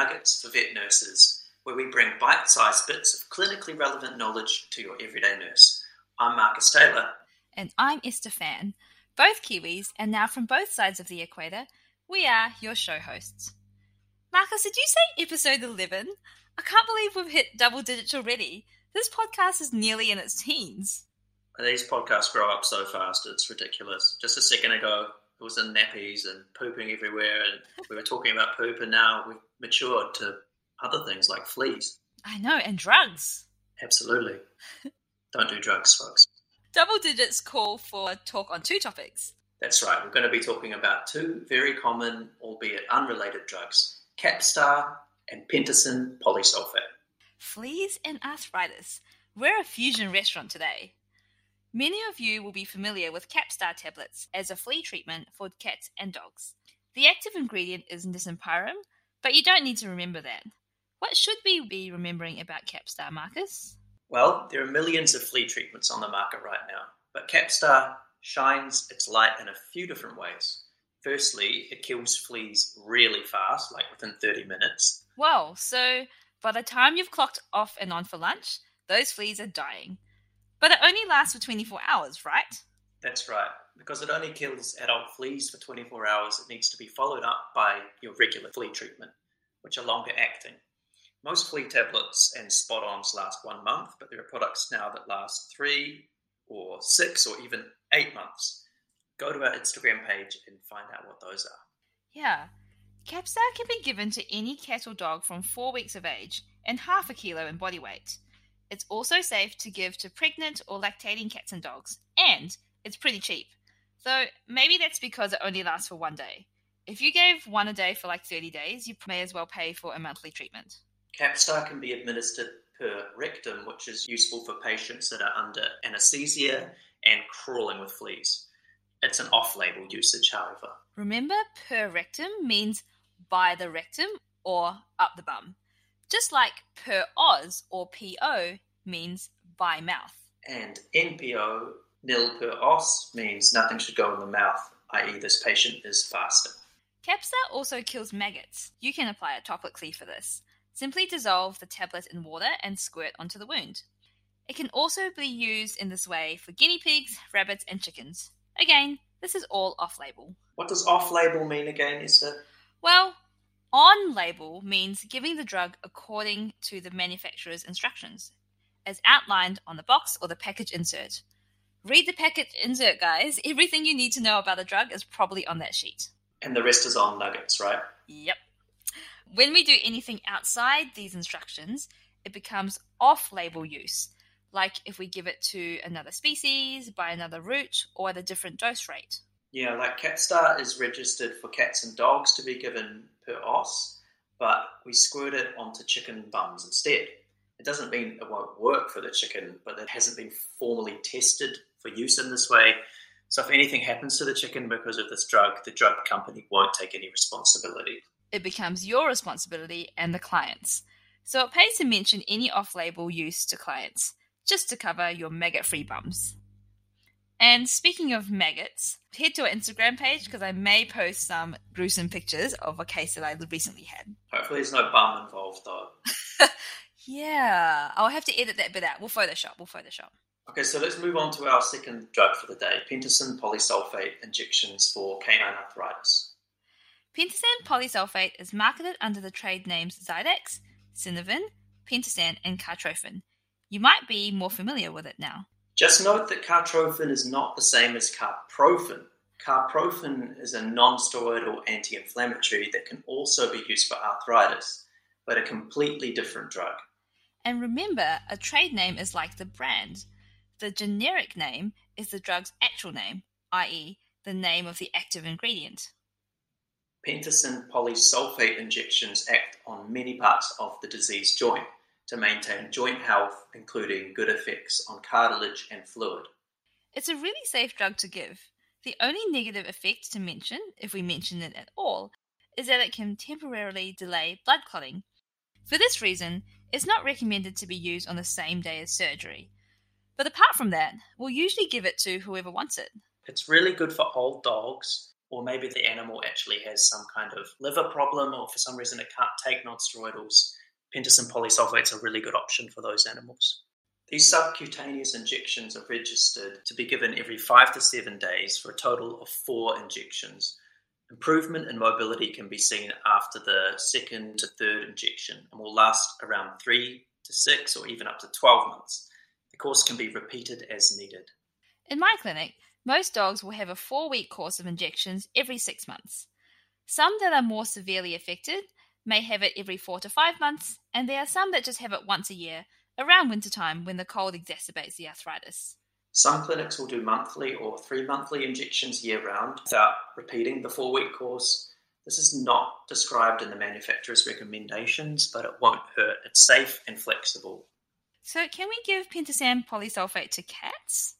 Nuggets for Vet Nurses, where we bring bite sized bits of clinically relevant knowledge to your everyday nurse. I'm Marcus Taylor. And I'm Esther Fan. Both Kiwis, and now from both sides of the equator, we are your show hosts. Marcus, did you say episode 11? I can't believe we've hit double digits already. This podcast is nearly in its teens. These podcasts grow up so fast, it's ridiculous. Just a second ago, it was in nappies and pooping everywhere, and we were talking about poop, and now we've matured to other things like fleas. I know, and drugs. Absolutely. Don't do drugs, folks. Double digits call for talk on two topics. That's right. We're going to be talking about two very common, albeit unrelated drugs Capstar and Pentosan polysulfate. Fleas and arthritis. We're a fusion restaurant today. Many of you will be familiar with Capstar tablets as a flea treatment for cats and dogs. The active ingredient is nitenpyram, but you don't need to remember that. What should we be remembering about Capstar, Marcus? Well, there are millions of flea treatments on the market right now, but Capstar shines its light in a few different ways. Firstly, it kills fleas really fast, like within 30 minutes. Whoa, so by the time you've clocked off and on for lunch, those fleas are dying. But it only lasts for 24 hours, right? That's right. Because it only kills adult fleas for 24 hours, it needs to be followed up by your regular flea treatment, which are longer acting. Most flea tablets and spot ons last one month, but there are products now that last three or six or even eight months. Go to our Instagram page and find out what those are. Yeah. Capstar can be given to any cat or dog from four weeks of age and half a kilo in body weight. It's also safe to give to pregnant or lactating cats and dogs, and it's pretty cheap. Though maybe that's because it only lasts for one day. If you gave one a day for like 30 days, you may as well pay for a monthly treatment. Capstar can be administered per rectum, which is useful for patients that are under anesthesia and crawling with fleas. It's an off label usage, however. Remember, per rectum means by the rectum or up the bum just like per os or PO means by mouth. And NPO, nil per os, means nothing should go in the mouth, i.e., this patient is fasting. Capstar also kills maggots. You can apply it topically for this. Simply dissolve the tablet in water and squirt onto the wound. It can also be used in this way for guinea pigs, rabbits, and chickens. Again, this is all off label. What does off label mean again, Esther? Well, on label means giving the drug according to the manufacturer's instructions, as outlined on the box or the package insert. Read the package insert, guys. Everything you need to know about the drug is probably on that sheet. And the rest is on nuggets, right? Yep. When we do anything outside these instructions, it becomes off label use, like if we give it to another species, by another route, or at a different dose rate. Yeah, like Capstar is registered for cats and dogs to be given per os, but we squirt it onto chicken bums instead. It doesn't mean it won't work for the chicken, but it hasn't been formally tested for use in this way. So if anything happens to the chicken because of this drug, the drug company won't take any responsibility. It becomes your responsibility and the client's. So it pays to mention any off label use to clients, just to cover your maggot free bums. And speaking of maggots, head to our Instagram page because I may post some gruesome pictures of a case that I recently had. Hopefully, there's no bum involved though. yeah, I'll have to edit that bit out. We'll Photoshop. We'll Photoshop. Okay, so let's move on to our second drug for the day pentosan polysulfate injections for canine arthritis. Pentosan polysulfate is marketed under the trade names Zydax, Synovan, Pentastan, and Cartrophen. You might be more familiar with it now. Just note that cartrophen is not the same as carprofen. Carprofen is a non-steroidal anti-inflammatory that can also be used for arthritis, but a completely different drug. And remember, a trade name is like the brand. The generic name is the drug's actual name, i.e., the name of the active ingredient. Pentosan polysulfate injections act on many parts of the diseased joint to maintain joint health, including good effects on cartilage and fluid. It's a really safe drug to give. The only negative effect to mention, if we mention it at all, is that it can temporarily delay blood clotting. For this reason, it's not recommended to be used on the same day as surgery. But apart from that, we'll usually give it to whoever wants it. It's really good for old dogs or maybe the animal actually has some kind of liver problem, or for some reason it can't take non-steroidals. Pentosan polysulfate is a really good option for those animals. These subcutaneous injections are registered to be given every five to seven days for a total of four injections. Improvement in mobility can be seen after the second to third injection and will last around three to six or even up to 12 months. The course can be repeated as needed. In my clinic, most dogs will have a four week course of injections every six months. Some that are more severely affected may have it every four to five months, and there are some that just have it once a year around wintertime when the cold exacerbates the arthritis. Some clinics will do monthly or three monthly injections year round without repeating the four week course. This is not described in the manufacturer's recommendations, but it won't hurt. It's safe and flexible. So, can we give pentosan polysulfate to cats?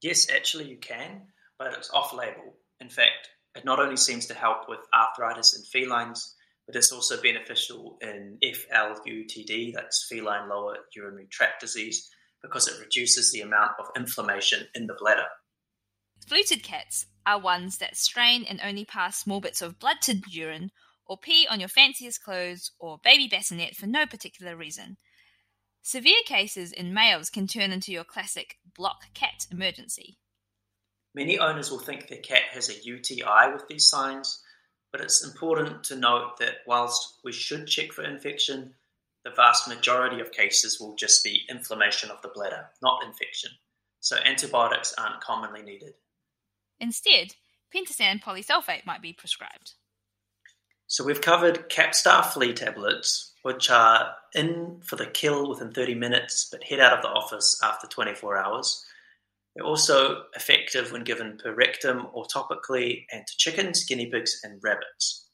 Yes, actually, you can, but it's off label. In fact, it not only seems to help with arthritis in felines, but it's also beneficial in FLUTD, that's feline lower urinary tract disease, because it reduces the amount of inflammation in the bladder. FLUTD cats are ones that strain and only pass small bits of blood to urine or pee on your fanciest clothes or baby bassinet for no particular reason. Severe cases in males can turn into your classic block cat emergency. Many owners will think their cat has a UTI with these signs, but it's important to note that whilst we should check for infection, the vast majority of cases will just be inflammation of the bladder, not infection. So antibiotics aren't commonly needed. Instead, pentosan polysulfate might be prescribed. So we've covered Capstar flea tablets, which are in for the kill within 30 minutes, but head out of the office after 24 hours. They're also effective when given per rectum or topically and to chickens, guinea pigs, and rabbits.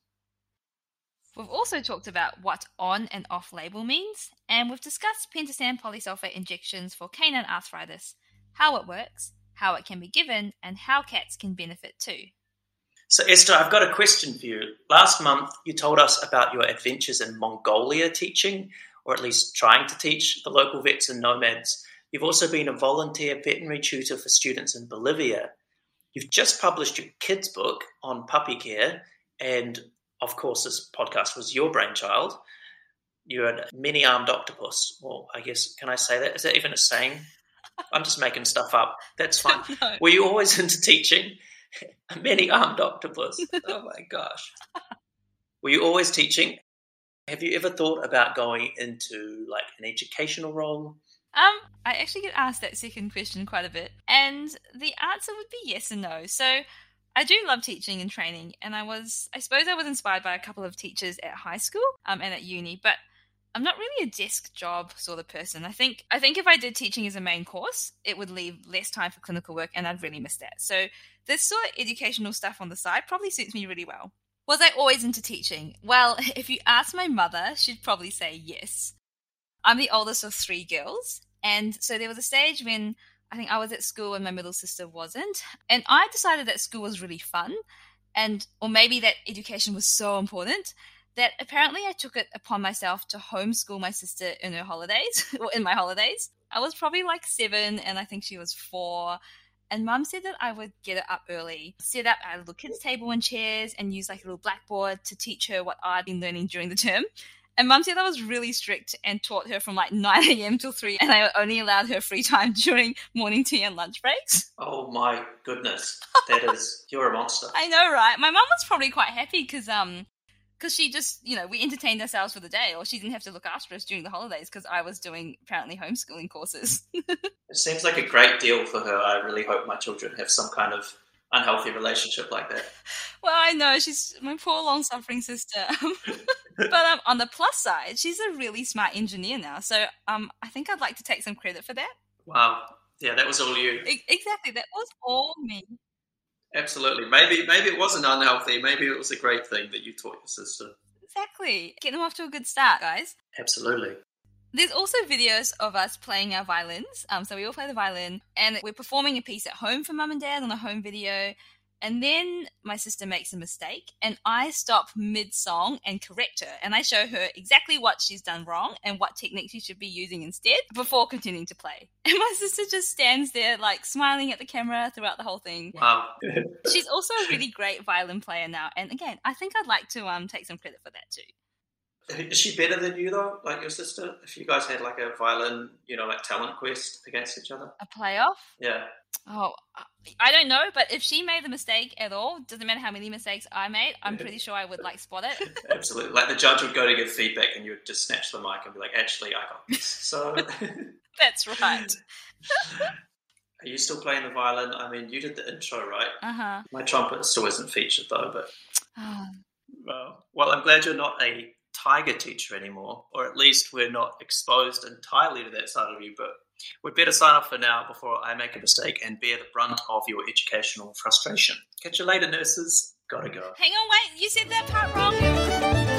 We've also talked about what on and off label means, and we've discussed pentosan polysulfate injections for canine arthritis, how it works, how it can be given, and how cats can benefit too. So, Esther, I've got a question for you. Last month, you told us about your adventures in Mongolia teaching, or at least trying to teach the local vets and nomads. You've also been a volunteer veterinary tutor for students in Bolivia. You've just published your kids' book on puppy care, and of course, this podcast was your brainchild. You're a mini armed octopus. Well, I guess, can I say that? Is that even a saying? I'm just making stuff up. That's fine. no. Were you always into teaching? a mini armed octopus. oh my gosh. Were you always teaching? Have you ever thought about going into like an educational role? Um, I actually get asked that second question quite a bit, and the answer would be yes and no. So I do love teaching and training, and I was, I suppose, I was inspired by a couple of teachers at high school um, and at uni, but I'm not really a desk job sort of person. I think I think if I did teaching as a main course, it would leave less time for clinical work, and I'd really miss that. So this sort of educational stuff on the side probably suits me really well. Was I always into teaching? Well, if you ask my mother, she'd probably say yes. I'm the oldest of three girls, and so there was a stage when I think I was at school and my middle sister wasn't. And I decided that school was really fun and or maybe that education was so important that apparently I took it upon myself to homeschool my sister in her holidays or in my holidays. I was probably like seven and I think she was four. And mum said that I would get it up early, set up a little kids' table and chairs, and use like a little blackboard to teach her what I'd been learning during the term. And mum said I was really strict and taught her from like 9 a.m. till 3, and I only allowed her free time during morning tea and lunch breaks. Oh my goodness. That is, you're a monster. I know, right? My mum was probably quite happy because, um, because she just, you know, we entertained ourselves for the day, or she didn't have to look after us during the holidays because I was doing apparently homeschooling courses. it seems like a great deal for her. I really hope my children have some kind of unhealthy relationship like that. Well, I know she's my poor long suffering sister. but um, on the plus side, she's a really smart engineer now. So um, I think I'd like to take some credit for that. Wow. Yeah, that was all you. exactly. That was all me. Absolutely. Maybe maybe it wasn't unhealthy. Maybe it was a great thing that you taught your sister. Exactly. Get them off to a good start, guys. Absolutely. There's also videos of us playing our violins. Um, so we all play the violin, and we're performing a piece at home for mum and dad on a home video. And then my sister makes a mistake, and I stop mid song and correct her. And I show her exactly what she's done wrong and what technique she should be using instead before continuing to play. And my sister just stands there, like smiling at the camera throughout the whole thing. Wow. She's also a really great violin player now. And again, I think I'd like to um, take some credit for that too. Is she better than you though, like your sister? If you guys had like a violin, you know, like talent quest against each other? A playoff? Yeah. Oh, I don't know, but if she made the mistake at all, doesn't matter how many mistakes I made, I'm pretty sure I would like spot it. Absolutely. Like the judge would go to give feedback and you would just snatch the mic and be like, actually, I got this. So. That's right. Are you still playing the violin? I mean, you did the intro, right? Uh huh. My trumpet still isn't featured though, but. Oh, Well, well, I'm glad you're not a tiger teacher anymore, or at least we're not exposed entirely to that side of you. But we'd better sign off for now before I make a mistake and bear the brunt of your educational frustration. Catch you later, nurses. Gotta go. hang on, wait, you said that part wrong.